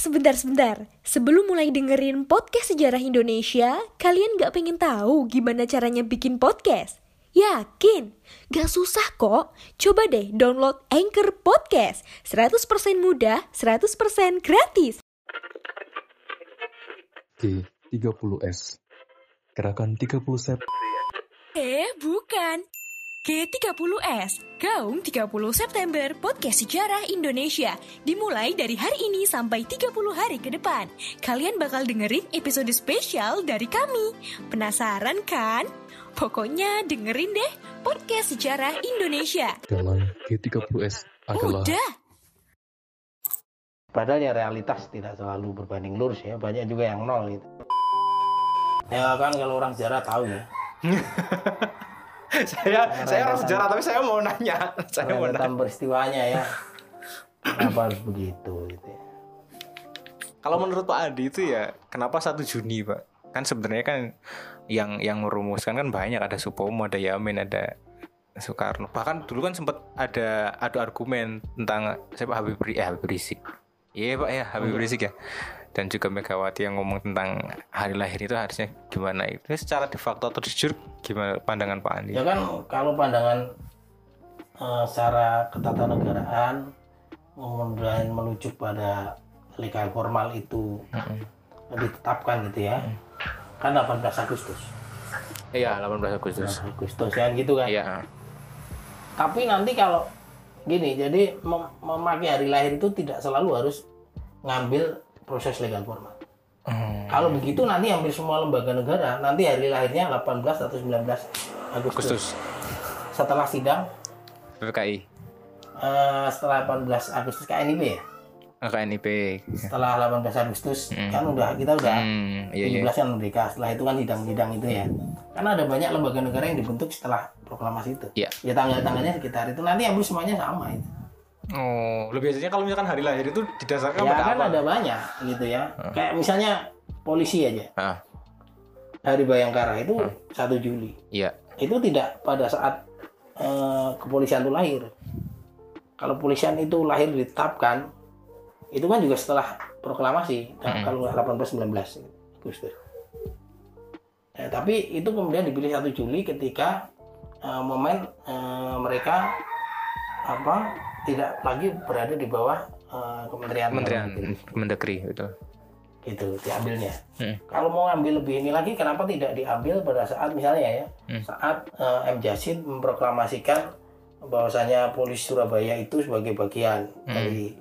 sebentar-sebentar. Sebelum mulai dengerin podcast sejarah Indonesia, kalian gak pengen tahu gimana caranya bikin podcast? Yakin? Gak susah kok. Coba deh download Anchor Podcast. 100% mudah, 100% gratis. G30S Gerakan 30 Sep Eh, bukan. G30S, Gaung 30 September Podcast Sejarah Indonesia. Dimulai dari hari ini sampai 30 hari ke depan. Kalian bakal dengerin episode spesial dari kami. Penasaran kan? Pokoknya dengerin deh Podcast Sejarah Indonesia. Dalam G30S adalah Udah, Padahal ya realitas tidak selalu berbanding lurus ya, banyak juga yang nol gitu. Ya kan kalau orang sejarah tahu ya, saya saya orang sejarah tapi saya mau nanya. Saya mau nanya. peristiwanya ya. Kenapa harus begitu gitu ya. kalau menurut Pak Adi itu ya kenapa 1 Juni Pak? Kan sebenarnya kan yang yang merumuskan kan banyak. Ada Supomo ada Yamin ada Soekarno. Bahkan dulu kan sempat ada adu argumen tentang siapa Habib Ri- eh, Habib Rizik. Iya Pak ya Habib Rizik ya dan juga Megawati yang ngomong tentang hari lahir itu harusnya gimana itu secara de facto atau de jure gimana pandangan Pak Andi Ya kan kalau pandangan eh, secara ketatanegaraan kemudian menuju pada legal formal itu ditetapkan gitu ya. Kan 18 Agustus. iya 18 Agustus 18 Agustus kan gitu kan. iya Tapi nanti kalau gini, jadi mem- memakai hari lahir itu tidak selalu harus ngambil proses legal formal. Hmm. Kalau begitu nanti hampir semua lembaga negara nanti hari lahirnya 18 atau 19 Agustus. Agustus Setelah sidang PPKI eh, setelah 18 Agustus KNIP ya. KNIP Setelah 18 Agustus kan udah kita udah hmm, iya iya 17 kan merdeka. Setelah itu kan sidang-sidang itu ya. Karena ada banyak lembaga negara yang dibentuk setelah proklamasi itu. Iya. Ya tanggal-tanggalnya sekitar itu nanti hampir semuanya sama itu. Oh, lebih biasanya kalau misalkan hari lahir itu didasarkan ya pada kan apa? ada banyak gitu ya. Kayak misalnya polisi aja. Ah, hari Bayangkara itu 1 Juli. Iya. itu tidak pada saat eh, kepolisian itu lahir. Kalau polisian itu lahir ditetapkan itu kan juga setelah proklamasi Nah, kalau 18 19 Agustus. Eh, tapi itu kemudian dipilih 1 Juli ketika eh, momen eh, mereka apa tidak lagi berada di bawah eh, Kementerian Kementerian. Mendagri itu. gitu diambilnya. Hmm. Kalau mau ngambil lebih ini lagi, kenapa tidak diambil pada saat misalnya ya, Hmm. saat eh, M Jasin memproklamasikan bahwasanya polisi Surabaya itu sebagai bagian Hmm. dari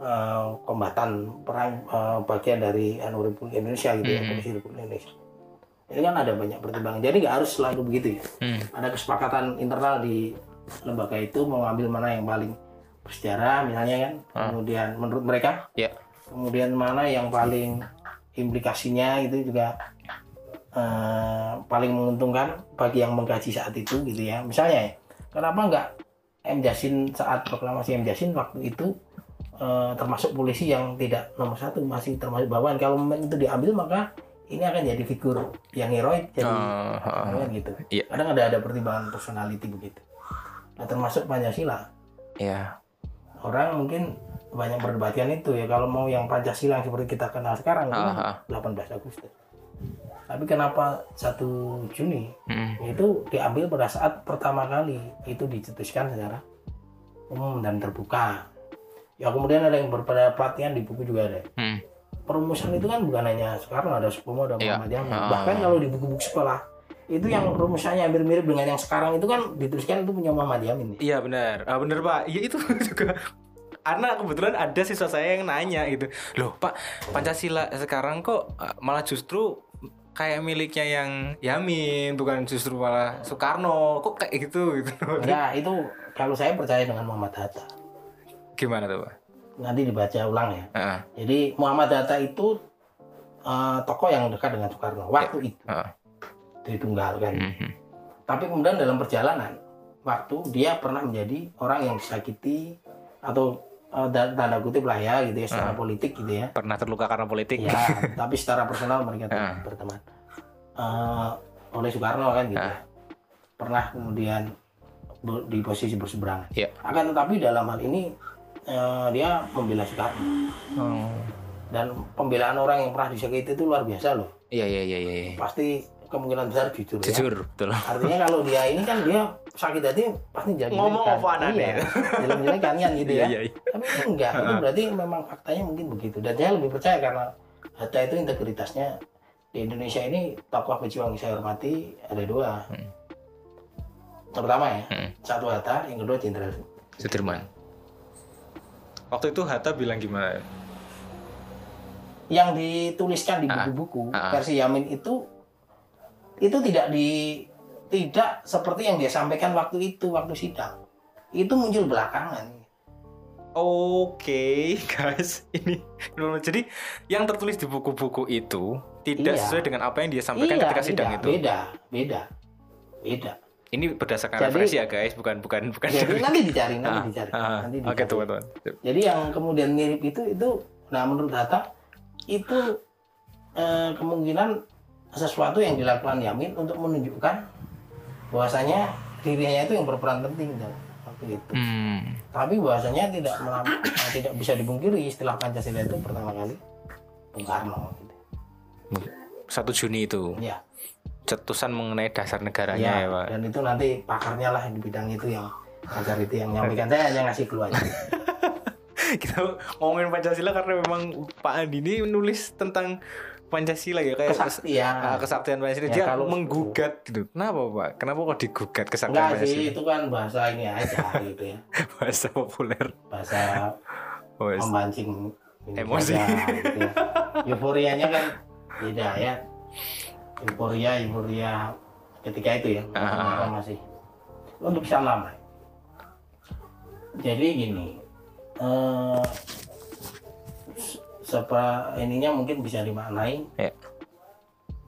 eh, kombatan perang eh, bagian dari anu Republik Indonesia gitu ya, Hmm. polisi Republik Indonesia. Ini kan ada banyak pertimbangan. Jadi nggak harus selalu begitu ya. Hmm. Ada kesepakatan internal di lembaga itu mau ngambil mana yang paling bersejarah misalnya kan. Kemudian menurut mereka Ya. kemudian mana yang paling implikasinya itu juga eh, paling menguntungkan bagi yang mengkaji saat itu gitu ya. Misalnya ya kenapa nggak M. Jasin saat proklamasi M. Jasin waktu itu eh, termasuk polisi yang tidak nomor satu masih termasuk bawahan kalau momen itu diambil maka ini akan jadi figur yang heroik jadi oh, kan gitu. Iya. kadang ada ada pertimbangan personality begitu nah termasuk Pancasila Iya. orang mungkin banyak berdebatkan itu ya kalau mau yang Pancasila yang seperti kita kenal sekarang kan ah. 18 Agustus tapi kenapa 1 Juni Hmm. itu diambil pada saat pertama kali itu dicetuskan secara umum dan terbuka ya kemudian ada yang berpendapat yang di buku juga ada Hmm. perumusan itu kan bukan hanya Soekarno ada Supomo ada Iya. Muhammad Yamin Ah. bahkan kalau di buku-buku sekolah itu yang rumusannya hampir mirip dengan yang sekarang itu kan dituliskan itu punya Muhammad Yamin Iya benar. Ah benar Pak. Iya itu juga. Karena kebetulan ada siswa saya yang nanya gitu. Loh Pak, Pancasila sekarang kok ah, malah justru kayak miliknya yang Yamin, bukan justru malah Soekarno. Kok kayak gitu gitu. Ya itu kalau saya percaya dengan Muhammad Hatta. Gimana tuh Pak? Nanti dibaca ulang ya. Heeh. Jadi Muhammad Hatta itu eh, tokoh yang dekat dengan Soekarno waktu itu heeh. Ditunggalkan. Mhm. Tapi kemudian dalam perjalanan waktu dia pernah menjadi orang yang disakiti atau da- tanda kutip lah ya gitu ya secara politik gitu ya. Pernah terluka karena politik. Ya, tapi secara personal mereka Ah. berteman. Eh, oleh Soekarno kan gitu. ya. Pernah kemudian di posisi berseberangan. Iya. Akan tetapi dalam hal ini eh, dia membela Soekarno. Oh. dan pembelaan orang yang pernah disakiti itu luar biasa loh Iya iya iya iya. iya. pasti kemungkinan besar jujur, ya. Jujur betul. artinya kalau dia ini kan dia sakit hati pasti jadi Ngomong apaan iya, aneh. jelek kan kan gitu ya Iya iya. tapi ini enggak itu berarti memang faktanya mungkin begitu dan saya lebih percaya karena Hatta itu integritasnya di Indonesia ini tokoh pejuang yang saya hormati ada dua Hmm. terutama ya Hmm. satu Hatta yang kedua Jenderal Sudirman. Waktu itu Hatta bilang gimana? yang dituliskan di Ah, buku-buku ah. versi Yamin itu itu tidak di tidak seperti yang dia sampaikan waktu itu waktu sidang itu muncul belakangan Oke, guys, ini jadi yang tertulis di buku-buku itu tidak Iya. sesuai dengan apa yang dia sampaikan Iya, ketika sidang beda, itu. beda beda beda Ini berdasarkan Jadi- referensi ya, guys, bukan bukan bukan. jadi dari- nanti dicari nanti Ah, dicari ah, nanti Oke, dicari. teman-teman. jadi yang kemudian mirip itu itu nah menurut Hatta itu eh, kemungkinan sesuatu yang dilakukan Yamin untuk menunjukkan bahwasanya dirinya itu yang berperan penting dalam waktu itu Hmm. tapi bahwasanya tidak melam- eh, tidak bisa dipungkiri istilah Pancasila itu pertama kali Bung Karno gitu. 1 Juni itu ya, cetusan mengenai dasar negaranya ya, ya, Pak. dan itu nanti pakarnya lah di bidang itu yang ajar itu yang nyampaikan saya hanya ngasih aja Kita ngomongin Pancasila karena memang Pak Andi ini nulis tentang Pancasila ya kayak kes- kesaktian ah, kesaktian Pancasila Ya, dia kalau- menggugat gitu. Kenapa, Pak? Kenapa kok digugat kesaktian enggak Pancasila? sih itu kan bahasa ini aja gitu ya Bahasa populer. bahasa Oh, memancing ini Emosi. saja, gitu ya. euforianya kan beda ya euforia euforia ketika itu ya. Kita masih untuk bisa lama jadi gini eh sepa ininya mungkin bisa dimaknai Ya.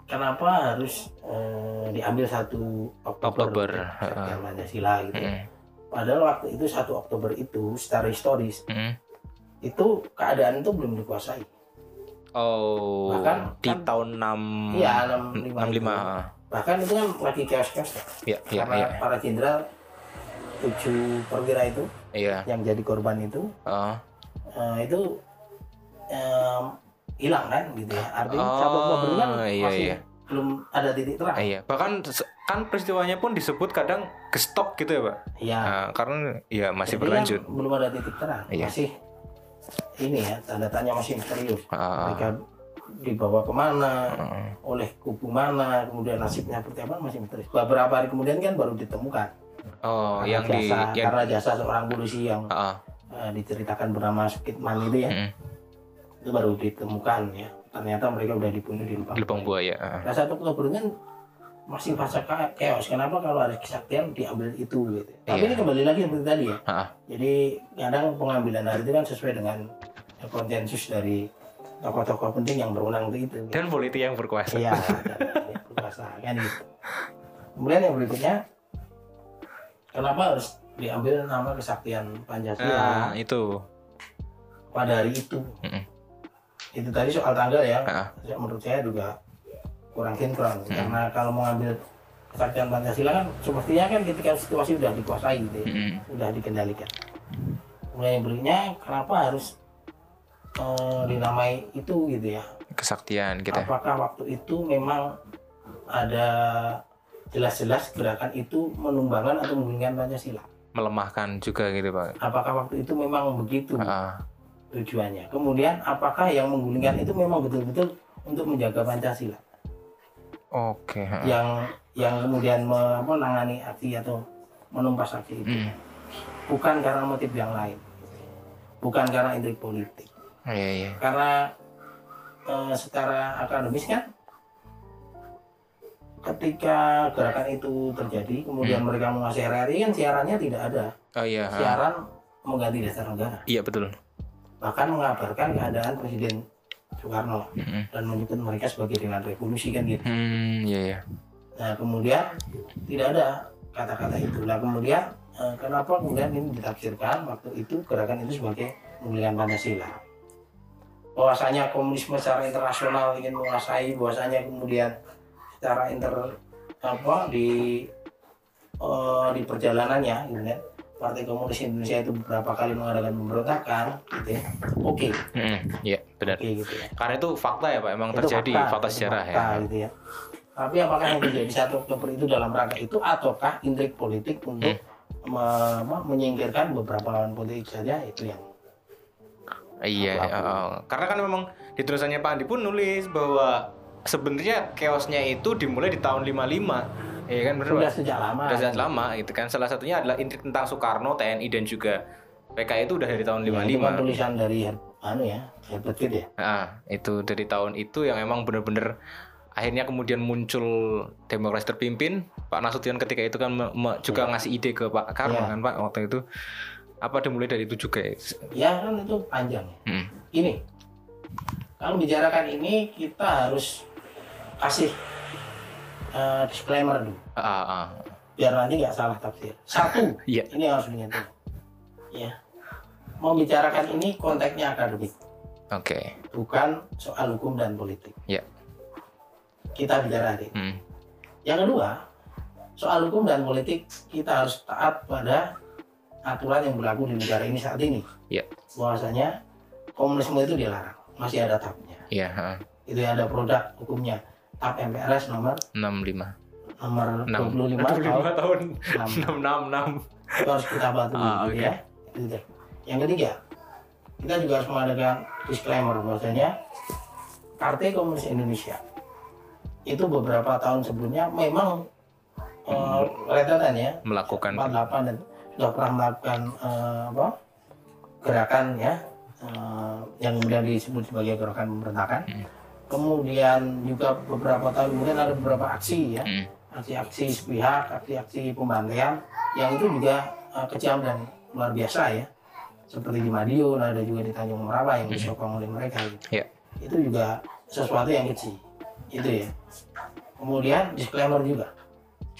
kenapa harus eh, diambil satu Oktober, Oktober, ah. Pancasila gitu ya. Mm, Padahal waktu itu satu Oktober itu secara historis mm. itu keadaan itu belum dikuasai. Oh, Bahkan di kan- tahun 6 Iya, 65 65. itu. Bahkan itu kan lagi ya. Iya, iya, Karena iya. para jenderal tujuh perwira itu Iya. yang jadi korban itu Oh. eh, itu em, hilang kan gitu ya. Artinya Oh, satu Oktober kan iya, masih iya. belum ada titik terang. Iya, bahkan kan peristiwanya pun disebut kadang gestok gitu ya, Pak. Iya. Nah, karena ya masih Jadi kan berlanjut. belum ada titik terang. Iya. Masih ini ya tanda tanya masih misterius. Ah, Mereka dibawa ke mana, ah, oleh kubu mana, kemudian nasibnya seperti apa masih misterius. Beberapa hari kemudian kan baru ditemukan. Oh, Karena yang di jasa, yang karena jasa seorang polisi yang ah, eh, diceritakan bernama Sukitman itu ya, mm, itu baru ditemukan ya. Ternyata mereka udah dibunuh di Lubang. Lubang Buaya. ah. Nah, satu Oktober kan masih fase chaos. Kenapa kalau ada kesaktian diambil itu gitu. Tapi Iya. ini kembali lagi seperti tadi ya. Ah, Jadi kadang pengambilan hari itu kan sesuai dengan konsensus dari tokoh-tokoh penting yang berwenang itu. dan politik yang berkuasa. Iya, berkuasa kan gitu. Kemudian yang berikutnya, kenapa harus diambil nama kesaktian Pancasila Nah, itu. pada hari itu? Mm-mm. Itu tadi soal tanggal ya, Ah, menurut saya juga kurang sinkron. Karena kalau mau ambil kesaktian Pancasila kan semestinya kan ketika situasi sudah dikuasai gitu ya, mm, sudah dikendalikan. Kemudian yang berikutnya, kenapa harus eh, dinamai itu gitu ya? kesaktian kita. apakah waktu itu memang ada jelas-jelas gerakan itu menumbangkan atau menggulingkan Pancasila? Melemahkan juga gitu, Pak. Apakah waktu itu memang begitu Ah, tujuannya? Kemudian apakah yang menggulingkan itu memang betul-betul untuk menjaga Pancasila? Oke. ah. Yang yang kemudian menangani aksi atau menumpas aksi itu Mm, bukan karena motif yang lain, bukan karena intrik politik, Iya, iya. karena eh, secara akademis kan ketika gerakan itu terjadi kemudian mereka menguasai RRI kan siarannya tidak ada Oh iya. siaran mengganti dasar negara Iya, betul. Bahkan mengabarkan keadaan Presiden Soekarno Mm, dan menyebut mereka sebagai dengan revolusi kan gitu. Hmm, iya, iya. nah kemudian tidak ada kata-kata itu. Lah kemudian eh, kenapa kemudian ini ditafsirkan? Waktu itu gerakan itu sebagai menggulingkan Pancasila. Bahwasanya komunisme secara internasional ingin menguasai bahwasanya kemudian secara inter apa di eh, di perjalanannya gitu kan Partai Komunis Indonesia itu beberapa kali mengadakan pemberontakan gitu ya oke Mm-mm, Iya, benar. oke gitu ya Karena itu fakta ya, Pak. Emang Itu terjadi fakta, itu sejarah fakta, ya. gitu ya tapi apakah yang terjadi satu Oktober itu dalam rangka itu ataukah intrik politik untuk Hmm. me- apa, menyingkirkan beberapa lawan politik saja itu yang Iya, uh, karena kan memang di tulisannya Pak Andi pun nulis bahwa sebenarnya chaosnya itu dimulai di tahun 55. Iya kan benar sudah sejak lama Udah sejak lama gitu kan. Salah satunya adalah intrik tentang Soekarno, TNI dan juga PKI itu udah dari tahun Ya, itu kan 55. tulisan dari anu ya Herbert ya Nah, itu dari tahun itu yang emang bener-bener akhirnya kemudian muncul demokrasi terpimpin Pak Nasution ketika itu kan me- me- juga ngasih ide ke Pak Karno Iya. kan Pak waktu itu apa dimulai dari itu juga ya? ya kan itu panjang ya. Hmm. ini kalau bicarakan ini kita harus kasih eh, disclaimer dulu ah, ah. biar nanti nggak salah tafsir satu Iya. ini harus diingat ya mau bicarakan ini konteksnya akademik Oke. bukan soal hukum dan politik Ya. kita bicara hari. Hmm. yang kedua soal hukum dan politik kita harus taat pada aturan yang berlaku di negara ini saat ini Ya. bahwasanya komunisme itu dilarang masih ada tapnya Iya, ah. itu ada produk hukumnya tap MPRS nomor 65. nomor 6. 25 tahun tahun. 6. 666. itu harus kita bantu Ah, gitu oke. ya Itu deh. yang ketiga kita juga harus mengadakan disclaimer bahwasanya Partai Komunis Indonesia itu beberapa tahun sebelumnya memang eh, rentetan ya Melakukan 48 dan sudah pernah melakukan eh, apa gerakan ya eh, yang kemudian disebut sebagai gerakan pemberontakan Hmm. Kemudian juga beberapa tahun kemudian ada beberapa aksi ya Hmm. aksi-aksi sepihak, aksi-aksi pembantaian yang itu juga eh, kejam dan luar biasa ya. Seperti di Madiun, ada juga di Tanjung Merawa yang disokong oleh mereka gitu. Ya. Itu juga sesuatu yang kecil. Itu ya. Kemudian disclaimer juga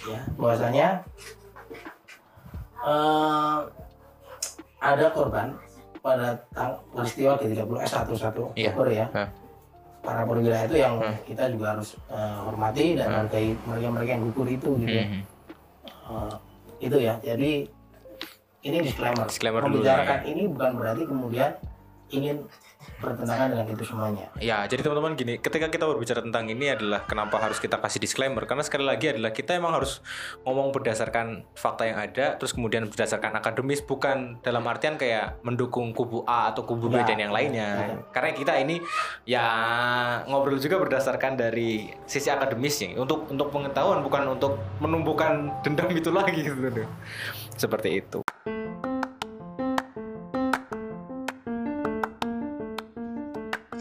ya, bahwasanya eh, ada korban pada tang- peristiwa ke-30 S 11 Iya. Oktober ya Hah. Para perwira itu yang Hmm. kita juga harus eh, hormati dan hargai mereka-mereka yang gugur itu gitu ya. Hmm. Eh, itu ya jadi ini disclaimer, Disclaimer membicarakan ini bukan berarti kemudian ingin bertentangan dengan itu semuanya Ya, jadi teman-teman gini, ketika kita berbicara tentang ini adalah kenapa harus kita kasih disclaimer karena sekali lagi adalah kita emang harus ngomong berdasarkan fakta yang ada, terus kemudian berdasarkan akademis bukan dalam artian kayak mendukung kubu A atau kubu B Ya, dan yang lainnya. ya. Karena kita ini ya ngobrol juga berdasarkan dari sisi akademisnya untuk untuk pengetahuan bukan untuk menumbuhkan dendam itu lagi gitu. Seperti itu.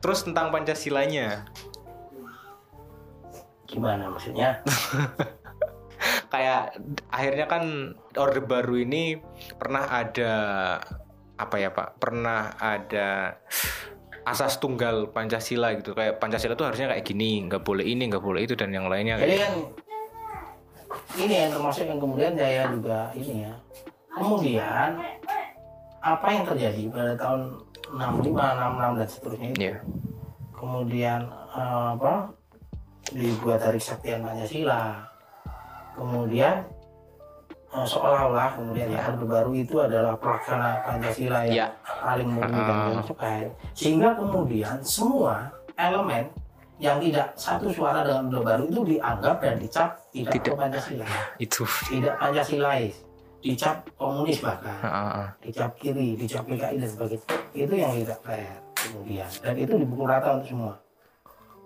Terus tentang Pancasilanya, gimana maksudnya? Kayak akhirnya kan orde baru ini pernah ada apa ya pak? Pernah ada asas tunggal pancasila gitu. Kayak pancasila tuh harusnya kayak gini nggak boleh ini nggak boleh itu dan yang lainnya jadi kayak kan ini yang termasuk yang kemudian saya juga ini ya. Kemudian apa yang terjadi pada tahun 65, 66 dan seterusnya itu Iya. kemudian eh, apa dibuat hari Kesaktian Pancasila kemudian eh, seolah-olah kemudian ya Orde Baru itu adalah pelaksana Pancasila yang Iya. paling murni dan Ah. yang sukai sehingga kemudian semua elemen yang tidak satu suara dengan Orde Baru itu dianggap dan dicap tidak, Tidak. Pancasila itu tidak Pancasilais dicap komunis bahkan ah, ah. dicap kiri, dicap PKI dan sebagainya. Itu yang tidak fair kemudian. Dan itu dipukul rata untuk semua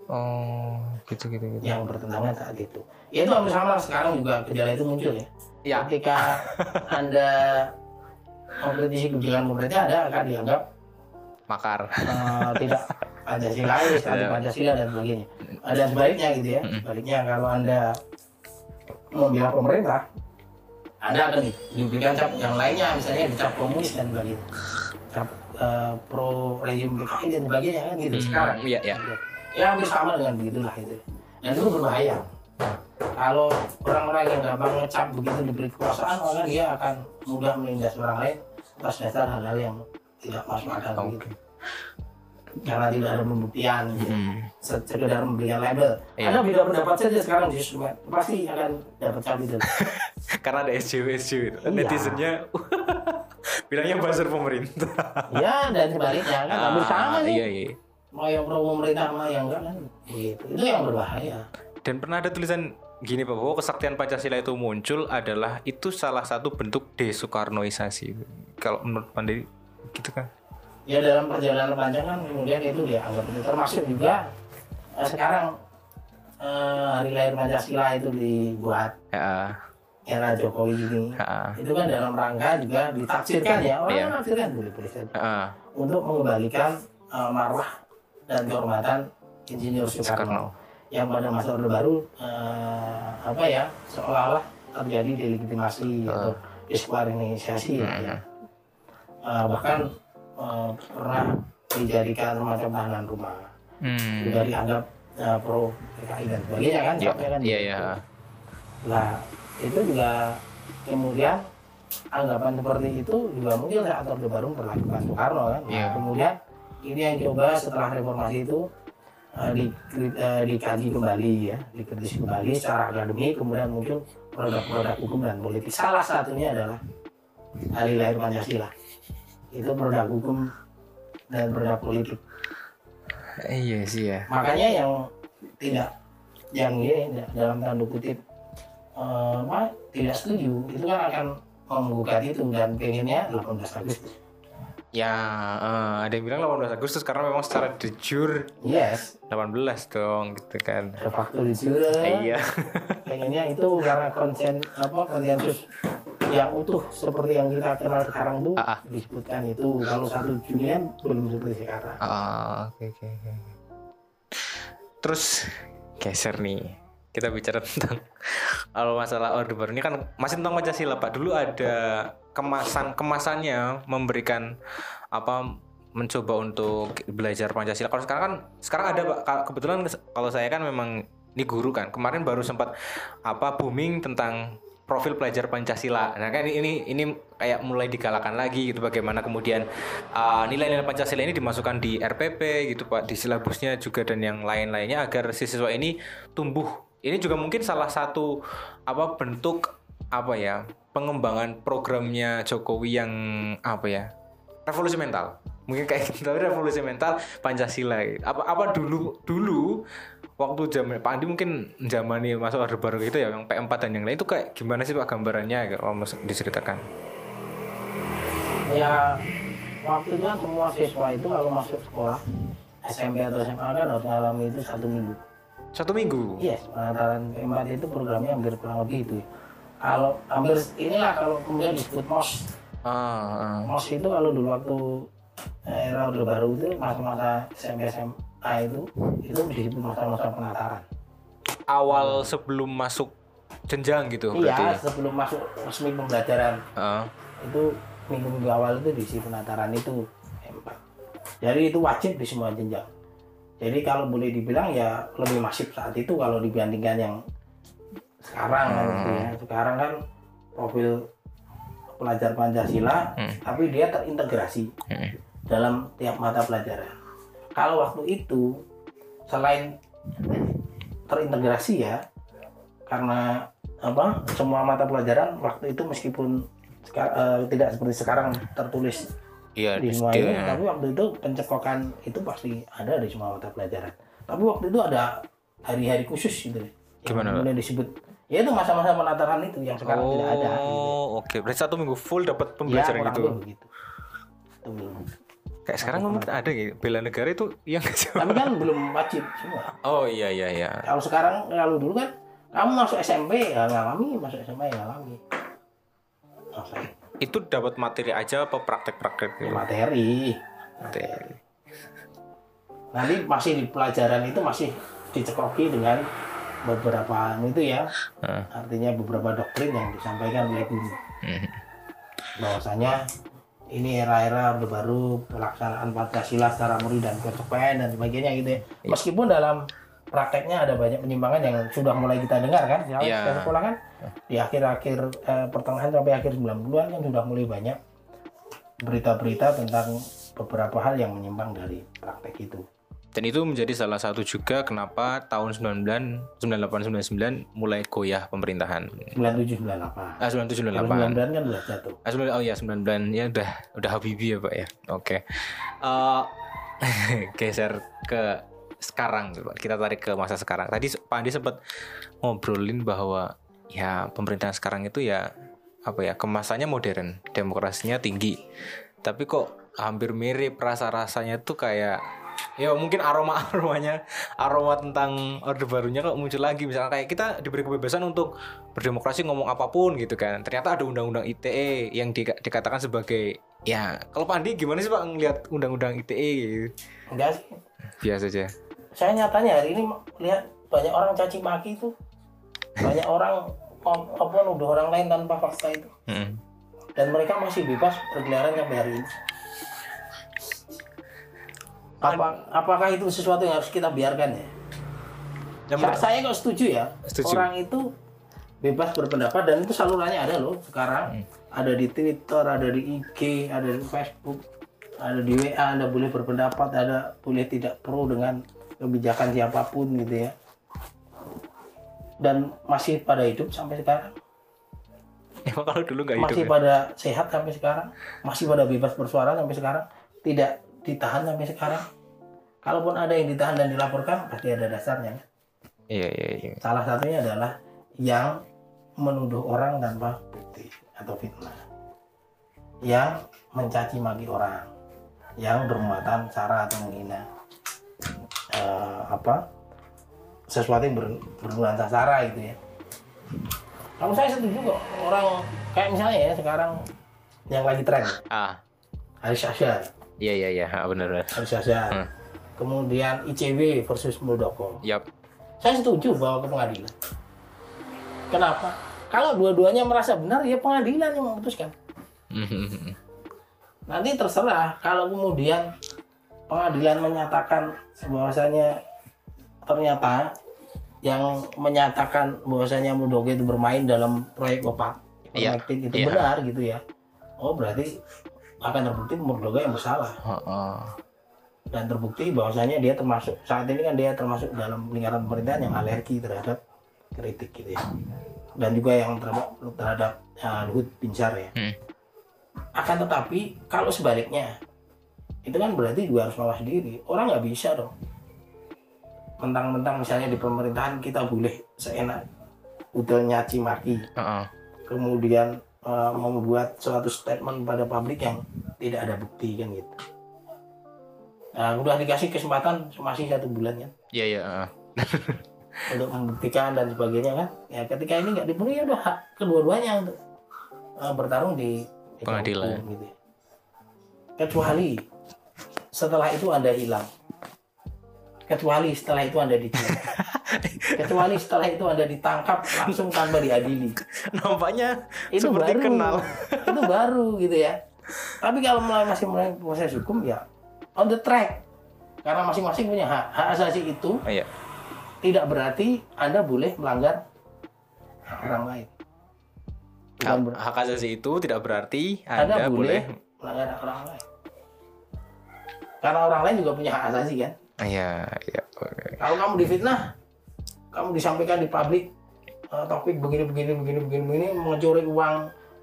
oh gitu gitu gitu yang bertentangan saat itu. Ya itu hampir sama sekarang juga gejala itu muncul ya. ya Ketika Anda mengkritisi kebijakan pemerintah, Anda akan dianggap makar eh, tidak Pancasilais, anti Ya. Pancasila dan sebagainya. Eh, Dan sebaliknya gitu ya. Sebaliknya kalau Anda membela pemerintah ada kan nih? Diberikan cap yang lainnya misalnya dicap komunis dan sebagainya. Cap eh, pro rejim PKI dan sebagainya kan gitu. Sekarang. iya, iya. ya hampir sama dengan begitulah itu. Dan itu berbahaya. Kalau orang-orang yang gampang ngecap begitu diberi kekuasaan maka dia akan mudah menindas orang lain atas dasar hal-hal yang tidak masuk akal gitu karena tidak ada pembuktian gitu. Hmm. Se- sekedar memberikan label Iya. ada beda pendapat saja sekarang di sosmed pasti akan dapat cap itu Karena ada SJW SJW itu. Iya. Netizennya bilangnya buzzer pemerintah. ya dan sebaliknya kan hampir sama sih Iya, iya. mau yang pro pemerintah sama yang enggak kan gitu itu yang berbahaya Dan pernah ada tulisan gini Pak, bahwa kesaktian Pancasila itu muncul adalah itu salah satu bentuk desoekarnoisasi. Kalau menurut Pandai gitu kan? Ya dalam perjalanan panjang kan kemudian itu dianggap itu termasuk juga eh, sekarang eh, hari lahir Pancasila itu dibuat. Ya, era Jokowi ini. Ya, itu kan dalam rangka juga ditafsirkan ya. Orang Iya. menafsirkan boleh boleh. Saja ya. untuk mengembalikan eh, marwah dan kehormatan Insinyur Soekarno. Yang pada masa Orde Baru eh, apa ya seolah-olah terjadi delegitimasi atau diskualifikasi ya, ya. Eh, bahkan eh, pernah dijadikan semacam tahanan rumah Hmm. juga dianggap eh, pro PKI dan sebagainya kan sampai kan iya, gitu. iya. Nah, itu juga kemudian anggapan seperti itu juga mungkin saat Orde Baru berlakukan Soekarno kan. Nah, Iya. kemudian ini yang coba setelah reformasi itu di, eh, dikaji kembali ya, dikritisi kembali secara akademik, kemudian muncul produk-produk hukum dan politik. Salah satunya adalah hari lahir Pancasila. Itu produk hukum dan produk politik. Iya sih ya. Makanya yang tidak yang ini dalam tanda kutip eh, apa, tidak setuju itu kan akan menggugat itu dan pengennya 18 Agustus. Ya, eh, ada yang bilang 18 Agustus karena memang secara de jure Yes, 18 dong gitu kan. ada faktor di jure. Iya. Pengennya itu karena konsen apa konsensus yang utuh seperti yang kita kenal sekarang tuh Ah, ah. disebutkan itu kalau satu Julian belum seperti sekarang. Ah, oke oke oke. Terus geser nih. Kita bicara tentang kalau masalah Orde Baru ini kan masih tentang Pancasila, Pak. Dulu ada kemasan kemasannya memberikan apa mencoba untuk belajar Pancasila. Kalau sekarang kan sekarang ada Pak kebetulan kalau saya kan memang ini guru kan. Kemarin baru sempat apa booming tentang profil pelajar Pancasila. Nah kan ini ini kayak mulai digalakan lagi gitu bagaimana kemudian uh, nilai-nilai Pancasila ini dimasukkan di RPP gitu Pak di silabusnya juga dan yang lain-lainnya agar siswa ini tumbuh. Ini juga mungkin salah satu apa bentuk apa ya pengembangan programnya Jokowi yang apa ya revolusi mental mungkin kayak gitu tapi revolusi mental Pancasila gitu. apa apa dulu dulu waktu zaman Pak Andi mungkin zaman ini masuk Orde Baru gitu ya yang P4 dan yang lain itu kayak gimana sih Pak gambarannya kalau mau diceritakan Ya waktu itu kan semua siswa itu kalau masuk sekolah SMP atau SMA kan harus mengalami itu satu minggu. satu minggu Yes, pengantaran P4 itu programnya hampir kurang lebih itu. Kalau hampir inilah kalau kemudian disebut MOS. ah, ah. MOS itu kalau dulu waktu era Orde Baru itu masa-masa SMP SMA itu itu disebut masa-masa pengantaran. awal sebelum masuk jenjang gitu Iya, berarti sebelum masuk resmi pembelajaran Ah, itu minggu-minggu awal itu diisi penataran itu P4. Jadi itu wajib di semua jenjang. Jadi kalau boleh dibilang ya lebih masif saat itu kalau dibandingkan yang sekarang kan gitu ya. Sekarang kan profil pelajar Pancasila Hmm. tapi dia terintegrasi Hmm. dalam tiap mata pelajaran. Kalau waktu itu selain terintegrasi ya karena apa semua mata pelajaran waktu itu meskipun eh, tidak seperti sekarang tertulis iya di semua iya. ini tapi waktu itu pencekokan itu pasti ada di semua mata pelajaran tapi waktu itu ada hari-hari khusus gitu yang Gimana, kemudian disebut ya itu masa-masa penataran itu yang sekarang tidak ada gitu. oh oke berarti satu minggu full dapat ya pembelajaran kurang gitu begitu Satu minggu. Kayak sekarang mungkin ada gitu bela negara itu yang tapi kan belum wajib semua oh iya iya iya kalau sekarang kalau dulu kan kamu masuk SMP ya ngalami masuk SMA ya ngalami Masa itu dapat materi aja apa praktek-praktek gitu? materi Materi. nanti masih di pelajaran itu masih dicekoki dengan beberapa itu ya Heeh. artinya beberapa doktrin yang disampaikan oleh guru Mhm. bahwasanya ini era-era orde baru pelaksanaan Pancasila secara murni dan konsekuen dan sebagainya gitu ya. Meskipun dalam prakteknya ada banyak penyimpangan yang sudah mulai kita dengar kan, ya, Iya. kita sekolah kan di akhir-akhir eh, pertengahan sampai akhir 90-an kan sudah mulai banyak berita-berita tentang beberapa hal yang menyimpang dari praktek itu. Dan itu menjadi salah satu juga kenapa tahun 99 98 99 mulai goyah pemerintahan. 97 98. Ah 97 Kalau 98. 99 kan sudah jatuh. Ah, 99 oh ya 99 ya udah udah Habibie ya Pak ya. Oke. Eh, geser ke sekarang coba kita tarik ke masa sekarang. Tadi Pak Andi sempat ngobrolin bahwa ya pemerintahan sekarang itu ya apa ya kemasannya modern, demokrasinya tinggi. Tapi kok hampir mirip rasa-rasanya tuh kayak ya mungkin aroma aromanya aroma tentang orde barunya kok muncul lagi misalnya kayak kita diberi kebebasan untuk berdemokrasi ngomong apa pun gitu kan ternyata ada undang-undang ITE yang di- dikatakan sebagai ya kalau Pandi gimana sih Pak ngelihat undang-undang ITE gitu? Enggak sih. biasa aja Saya nyatanya hari ini lihat banyak orang caci maki itu. Banyak orang apa nuduh orang lain tanpa fakta itu. Mm. Dan mereka masih bebas berkeliaran sampai hari ini. Apa, apakah itu sesuatu yang harus kita biarkan ya? Yang Sa- menurut- saya kok setuju ya. Setuju. Orang itu bebas berpendapat dan itu salurannya ada loh sekarang. Hmm. Ada di Twitter, ada di IG, ada di Facebook, ada di WA. Anda boleh berpendapat, ada boleh tidak pro dengan kebijakan siapa pun gitu ya. Dan masih pada hidup sampai sekarang, Emang kalau dulu nggak hidup masih ya? pada sehat sampai sekarang, masih pada bebas bersuara sampai sekarang, tidak ditahan sampai sekarang. Kalaupun ada yang ditahan dan dilaporkan, pasti ada dasarnya. Iya iya iya. Salah satunya adalah yang menuduh orang tanpa bukti atau fitnah. Yang mencaci maki orang, yang bermuatan sara atau menghina. Eh, apa? Sesuatu yang ber, bernuansa sara gitu ya. Kalau saya setuju kok orang kayak misalnya ya sekarang yang lagi tren Ah Haris Asyar, iya iya iya bener. Haris Asyar. Hmm. Kemudian ICW versus Muldoko. Yap. Saya setuju bawa ke pengadilan. Kenapa? Kalau dua-duanya merasa benar, ya pengadilan yang memutuskan. Nanti terserah kalau kemudian pengadilan menyatakan bahwasanya ternyata yang menyatakan bahwasanya Muldoko itu bermain dalam proyek opak Iya, Ivermectin itu iya. benar gitu ya. Oh berarti akan terbukti Muldoko yang bersalah Heeh. dan terbukti bahwasanya dia termasuk saat ini kan dia termasuk dalam lingkaran pemerintahan yang alergi terhadap kritik gitu ya dan juga yang terhadap terhadap uh, Luhut Binsar ya Hmm. akan tetapi kalau sebaliknya itu kan berarti juga harus mawas diri orang nggak bisa dong mentang-mentang misalnya di pemerintahan kita boleh seenak udah nyaci maki Heeh. kemudian uh, membuat suatu statement pada publik yang tidak ada bukti kan gitu. Nah, udah dikasih kesempatan masih satu bulan kan Iya iya. untuk membuktikan dan sebagainya kan. Ya ketika ini nggak dipenuhi ya udah hak kedua-duanya untuk uh, bertarung di di Pengadilan. hukum, gitu. Kecuali setelah itu anda hilang. Kecuali setelah itu anda diculik. Kecuali setelah itu anda ditangkap langsung tanpa diadili. Nampaknya itu seperti baru kenal. itu baru gitu ya tapi kalau mulai masih mulai proses hukum ya on the track karena masing-masing punya hak hak asasi itu Oh, iya. tidak berarti anda boleh melanggar orang lain bukan Hak, asasi itu tidak berarti anda, Anda, boleh boleh. melanggar hak orang lain karena orang lain juga punya hak asasi kan Iya iya. Oke. kalau kamu difitnah kamu disampaikan di publik eh, topik begini begini begini begini begini mencuri uang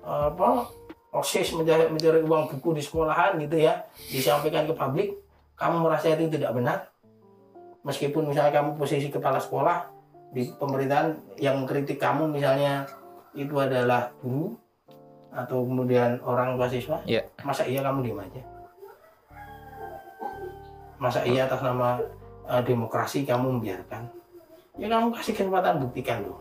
eh, apa osis mencari mencuri uang buku di sekolahan gitu ya disampaikan ke publik kamu merasa itu tidak benar. Meskipun misalnya kamu posisi kepala sekolah di pemerintahan yang mengkritik kamu misalnya itu adalah guru atau kemudian orang tua siswa Iya. masa iya kamu diam aja? Masa iya atas nama eh, demokrasi kamu membiarkan ya kamu kasih kesempatan buktikan loh.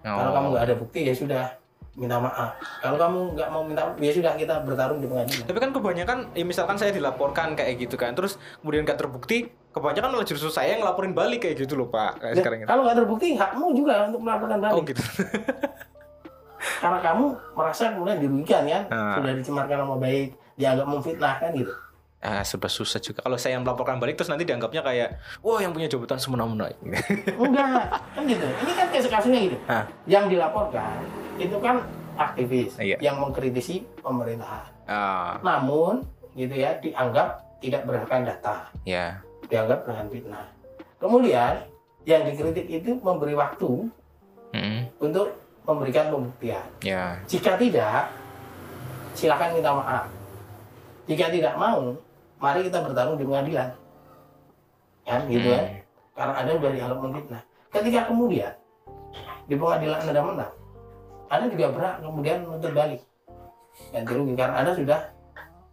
Kalau Oh. kamu nggak ada bukti ya sudah minta maaf. Kalau kamu nggak mau minta maaf ya sudah kita bertarung di pengadilan. Tapi kan kebanyakan ya misalkan saya dilaporkan kayak gitu kan, terus kemudian gak terbukti, kebanyakan malah justru saya yang ngelaporin balik kayak gitu loh pak kayak Ya, sekarang ini. kalau nggak terbukti hakmu juga untuk melaporkan balik. Oh gitu. Karena kamu merasa kemudian dirugikan kan? Ah. sudah dicemarkan nama baik dianggap memfitnah kan gitu ah serba susah juga. Kalau saya yang melaporkan balik terus nanti dianggapnya kayak wah yang punya jabatan semena-mena. Enggak kan gitu. Ini kan kasus kasusnya gitu. Ah. yang dilaporkan itu kan aktivis Iya. yang mengkritisi pemerintahan. Ah. Namun gitu ya dianggap tidak berdasarkan data. Ya. Dianggap dengan fitnah. Kemudian yang dikritik itu memberi waktu Mm-mm. untuk memberikan pembuktian. Ya. Jika tidak silakan minta maaf. Jika tidak mau mari kita bertarung di pengadilan. Kan gitu Hmm. kan? Karena anda sudah dianggap memfitnah ketika kemudian di pengadilan anda menang anda juga berhak kemudian menuntut balik. Ganti rugi karena anda sudah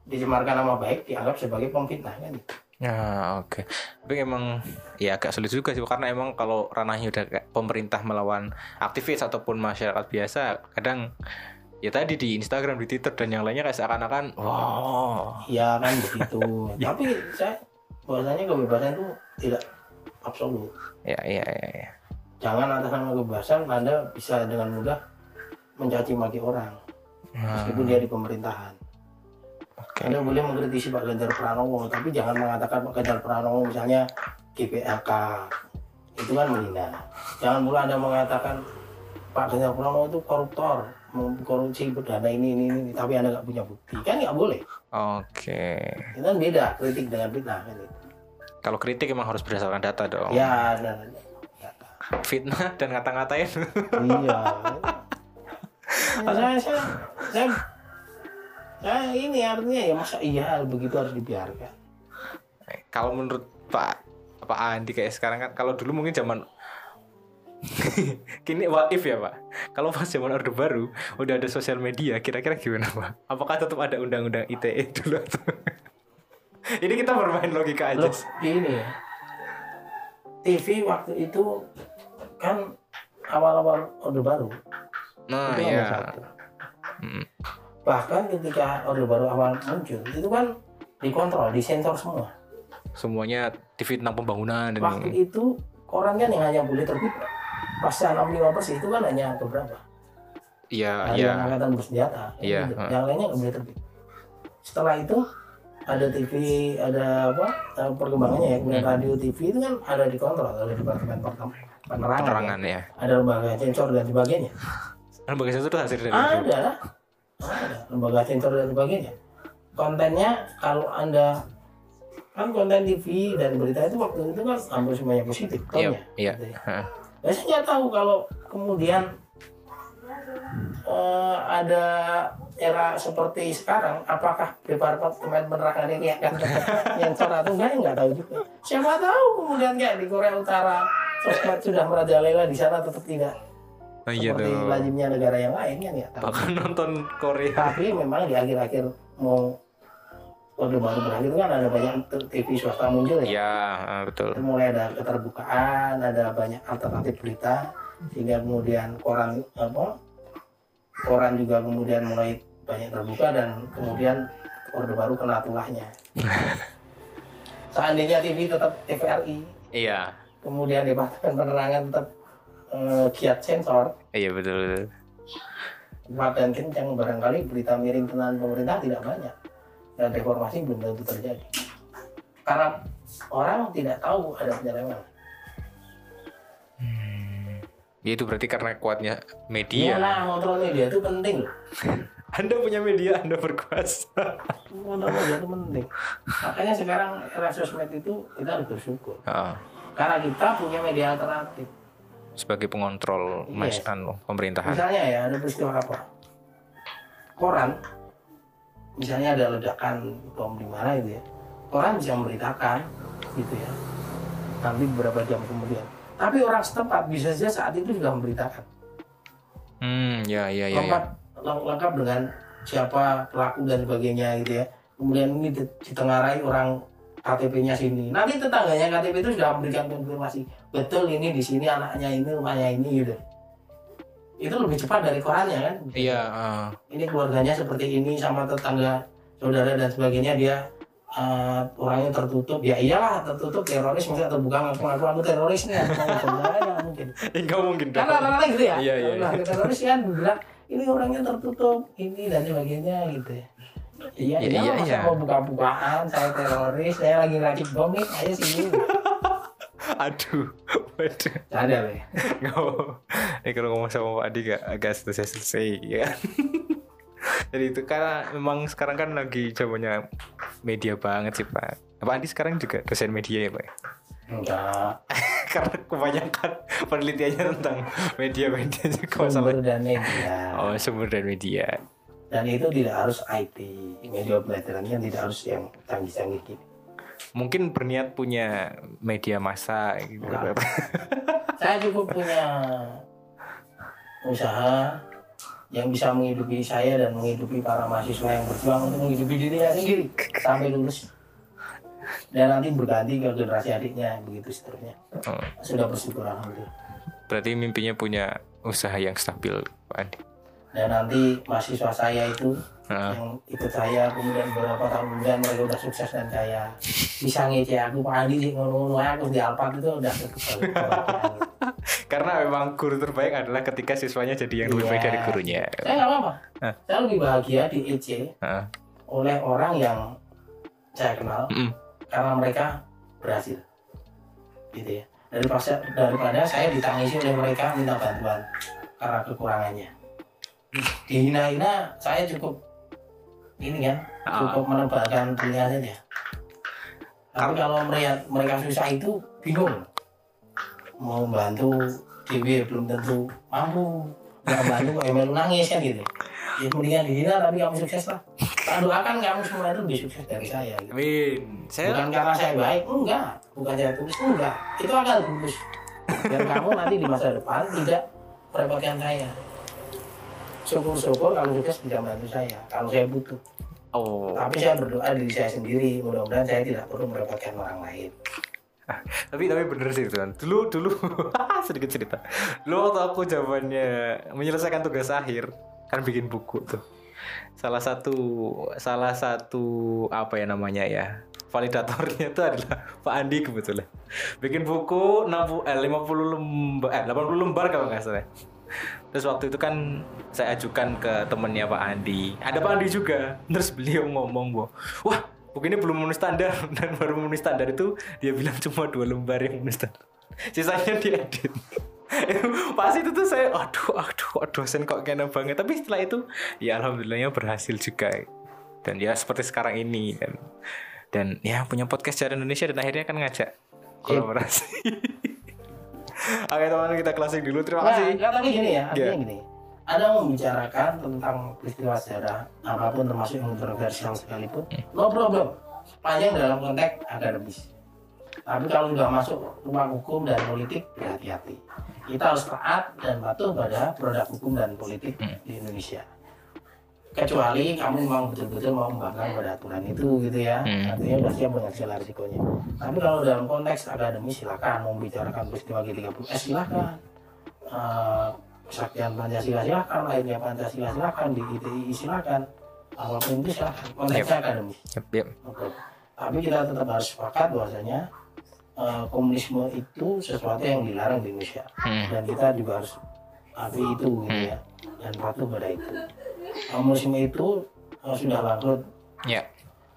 dicemarkan nama baik dianggap sebagai pemfitnah kan? Ya oke, tapi emang ya agak sulit juga sih karena emang kalau ranahnya udah kayak pemerintah melawan aktivis ataupun masyarakat biasa, kadang ya tadi di Instagram, di Twitter dan yang lainnya kayak seakan-akan, wow, ya kan begitu. Tapi saya bahwasanya kebebasan itu tidak absolut. Ya ya ya, ya. jangan atas nama kebebasan anda bisa dengan mudah mencaci maki orang Nah, meskipun dia di pemerintahan. Oke, anda boleh mengkritisi Pak Ganjar Pranowo tapi jangan mengatakan Pak Ganjar Pranowo misalnya GPLK itu kan menghina. Jangan pula anda mengatakan Pak Ganjar Pranowo itu koruptor korupsi berdana ini ini ini tapi anda nggak punya bukti kan nggak boleh oke. itu kan beda kritik dengan fitnah kan. Kalau kritik emang harus berdasarkan data dong. ya dan Fitnah dan ngata-ngatain. iya Ya, saya, saya, saya, saya ini artinya ya masa iya begitu harus dibiarkan kalau menurut Pak Pak Andi kayak sekarang kan, kalau dulu mungkin zaman Kini what if ya Pak? Kalau pas zaman Orde Baru udah ada sosial media, kira-kira gimana Pak? Apakah tetap ada undang-undang ITE dulu? atau- Ini kita bermain logika aja. Loh, gini ya TV waktu itu kan awal-awal Orde Baru Nah, itu nomor ya. satu Mm. bahkan ketika Orde Baru awal muncul itu kan dikontrol, disensor semua Semuanya TV tentang pembangunan dan waktu itu koran kan yang hanya boleh terbit pasca 65 persis itu kan hanya beberapa Iya, iya. yang angkatan bersenjata yang Iya, ha. yang lainnya nggak boleh terbit setelah itu ada TV ada apa eh, perkembangannya ya kemudian Hmm. radio TV itu kan ada dikontrol oleh departemen penerangan, Penerangan ya. ya. ada lembaga sensor dan sebagainya Lembaga sensor itu hasil dari ada ada lembaga sensor dan sebagainya kontennya kalau anda kan konten TV dan berita itu waktu itu kan hampir semuanya positif Iya, tonnya, iya. gitu ya. Ya, saya nggak tahu kalau kemudian eh, ada era seperti sekarang, apakah departemen penerangan ini akan nyensor atau enggak, ya nggak tahu juga. Siapa tahu kemudian kayak di Korea Utara, sosmed sudah merajalela di sana tetap tidak Oh iya seperti lazimnya negara yang lain kan ya. Bahkan nonton Korea. Tapi memang di akhir-akhir mau Orde Baru berakhir itu kan ada banyak TV swasta muncul ya Iya, ah, betul. mulai ada keterbukaan, ada banyak alternatif berita, sehingga kemudian koran apa koran juga kemudian mulai banyak terbuka dan kemudian orde baru kena tulahnya. Seandainya TV tetap TVRI, Iya. kemudian departemen penerangan tetap eh, kiat sensor, Iya betul. betul. dan kencang barangkali berita miring tentang pemerintah tidak banyak dan reformasi belum tentu terjadi. Karena orang tidak tahu ada penyelewengan. Ya itu berarti karena kuatnya Iya media. lah, kontrol media itu penting. Anda punya media, Anda berkuasa. Kontrol media itu penting. Makanya sekarang era sosmed itu kita harus bersyukur. Ah, Karena kita punya media alternatif. sebagai pengontrol mas Yes. anu, pemerintahan. Misalnya ya, ada peristiwa apa? Koran, misalnya ada ledakan bom di mana itu ya. Koran bisa memberitakan, gitu ya. Nanti beberapa jam kemudian. Tapi orang setempat bisa saja saat itu sudah memberitakan. Hmm, ya ya ya. ya. lengkap leng- lengkap dengan siapa pelaku dan sebagainya gitu ya kemudian ini di- ditengarai orang KTP-nya sini nanti tetangganya KTP itu sudah memberikan konfirmasi betul ini di sini anaknya ini rumahnya ini gitu itu lebih cepat dari korannya kan Iya, ah. ini keluarganya seperti ini sama tetangga saudara dan sebagainya dia eh, orangnya tertutup ya iyalah tertutup teroris misalnya terbuka ngaku ngaku aku teroris nih aku nggak mungkin Enggak mungkin kan rata-rata gitu ya Iya, iya, Nah, teroris kan bilang ini orangnya tertutup ini dan sebagainya gitu ya Iya, Iya, iya, iya, iya. mau buka-bukaan, saya teroris, saya lagi ngerakit bom nih, ayo sini. Aduh. Ya. Ngomong. Ini kalau ngomong sama Pak Adi gak agak selesai selesai ya. Jadi itu karena memang sekarang kan lagi zamannya media banget sih Pak. Pak Adi sekarang juga dosen media ya Pak? Enggak, karena kebanyakan penelitiannya tentang media-media juga masalah. sumber dan media. Oh sumber dan media. Dan itu tidak harus IT, media pelajarannya tidak harus yang canggih-canggih gitu. Mungkin berniat punya media massa gitu. Saya cukup punya usaha yang bisa menghidupi saya dan menghidupi para mahasiswa yang berjuang untuk menghidupi dirinya sendiri sampai lulus. Dan nanti berganti ke generasi adiknya begitu seterusnya. Oh, Sudah bersyukur alhamdulillah. berarti mimpinya punya usaha yang stabil Pak Adi. Dan nanti mahasiswa saya itu Nah, yang ikut saya kemudian beberapa tahun kemudian mereka udah sukses dan kaya bisa ngece aku Pak Andi sih ngono-ngono aku di Alphard itu udah kebahagiaan. karena memang guru terbaik adalah ketika siswanya jadi yang lebih Iya. baik dari gurunya. saya nggak apa-apa Hah. saya lebih bahagia di EC Heeh. oleh orang yang saya kenal Mm-mm. karena mereka berhasil gitu ya daripada daripada saya ditangisi oleh mereka minta bantuan karena kekurangannya dihina-hina saya cukup ini kan Ah. cukup menebalkan telinga saja tapi kalau mereka mereka susah itu bingung. Mau bantu Dewi belum tentu mampu. Nggak bantu kok emel nangis kan gitu. Ya mendingan dihina tapi kamu sukses lah. Tak doakan kamu semua itu lebih sukses dari saya gitu. Amin. Saya bukan karena saya baik enggak. Bukan saya tulis enggak. Itu akan bagus dan kamu nanti di masa depan tidak merepotkan saya syukur-syukur kalau sukses tidak membantu saya kalau saya butuh. Oh. Tapi saya berdoa diri saya sendiri mudah-mudahan saya tidak perlu merepotkan orang lain. Tapi tapi bener sih tuan dulu dulu. Sedikit cerita. Dulu waktu aku jawabannya menyelesaikan tugas akhir kan bikin buku tuh. Salah satu salah satu apa ya namanya ya validatornya itu adalah Pak Andi kebetulan. Bikin buku 60 eh, 50 lembar eh 80 lembar kalau nggak salah terus waktu itu kan saya ajukan ke temennya Pak Andi. Ada Pak Andi juga. Terus beliau ngomong bahwa wah buku ini belum memenuhi standar. Dan baru memenuhi standar itu dia bilang cuma dua lembar yang memenuhi standar. Sisanya diedit pas itu tuh saya aduh aduh aduh dosen kok kena banget. Tapi setelah itu ya alhamdulillahnya berhasil juga. Dan ya seperti sekarang ini. Dan dan ya punya podcast cara Indonesia dan akhirnya kan ngajak kolaborasi Oke teman kita closing dulu terima Nah, kasih nggak, tapi gini ya, artinya Iya. gini. Ada yang membicarakan tentang peristiwa sejarah apa pun termasuk yang kontroversial sekalipun, no problem. Sepanjang dalam konteks akademis. Tapi kalau sudah masuk ruang hukum dan politik, berhati-hati. Kita harus taat dan patuh pada produk hukum dan politik di Indonesia. Kecuali kamu memang betul-betul mau membangkang pada aturan itu gitu ya. Hmm. Artinya sudah siap segala risikonya. Tapi kalau dalam konteks akademis silakan mau membicarakan peristiwa G30S silakan. Eh, Kesaktian Pancasila silakan, lahirnya Pancasila silakan, di ITI silakan. Apa pun itu silakan. Konteksnya akademis. Yep, yep. Oke. Tapi kita tetap harus sepakat bahwasanya eh, komunisme itu sesuatu yang dilarang di Indonesia Hmm. dan kita juga harus akui itu gitu ya dan patuh pada itu. Komunisme itu eh, sudah bangkrut ya.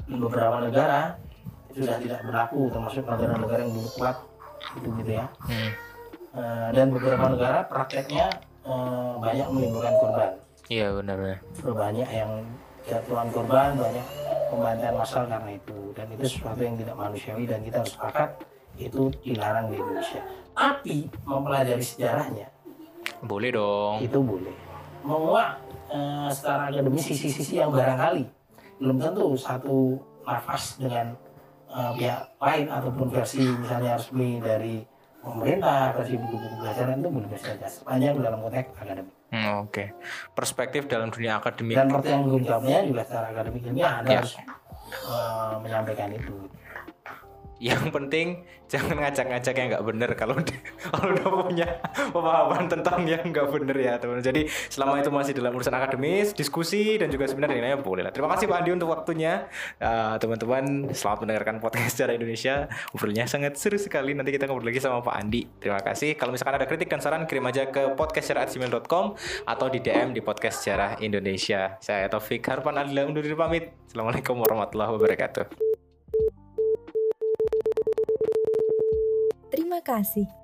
di beberapa negara sudah tidak berlaku termasuk negara-negara yang dulu kuat itu gitu ya. Hmm. Eh, dan beberapa negara prakteknya eh, banyak menimbulkan korban. iya benar-benar banyak yang jatuhan korban banyak pembantaian massal karena itu. Dan itu sesuatu yang tidak manusiawi dan kita harus sepakat itu dilarang di Indonesia. Tapi mempelajari sejarahnya. Boleh dong. Itu boleh menguak eh, secara akademis sisi-sisi yang barangkali belum tentu satu nafas dengan eh, pihak lain ataupun versi misalnya resmi dari pemerintah versi buku-buku pelajaran itu boleh saja sepanjang dalam konteks akademik. Hmm, oke. Perspektif dalam dunia akademik dan jawabnya juga secara akademik anda Ya. harus eh, menyampaikan itu yang penting jangan ngajak-ngajak yang nggak bener kalau kalau udah punya pemahaman tentang yang nggak bener ya teman jadi selama itu masih dalam urusan akademis diskusi dan juga seminar dan lainnya boleh lah. Terima kasih Pak Andi untuk waktunya. Uh, teman-teman selamat mendengarkan podcast sejarah Indonesia. Ngobrolnya sangat seru sekali. Nanti kita ngobrol lagi sama Pak Andi. Terima kasih. Kalau misalkan ada kritik dan saran kirim aja ke podcastsejarah@gmail.com atau di DM di podcast sejarah Indonesia. Saya Taufik Harpan Adila undur diri pamit. Assalamualaikum warahmatullahi wabarakatuh Terima kasih.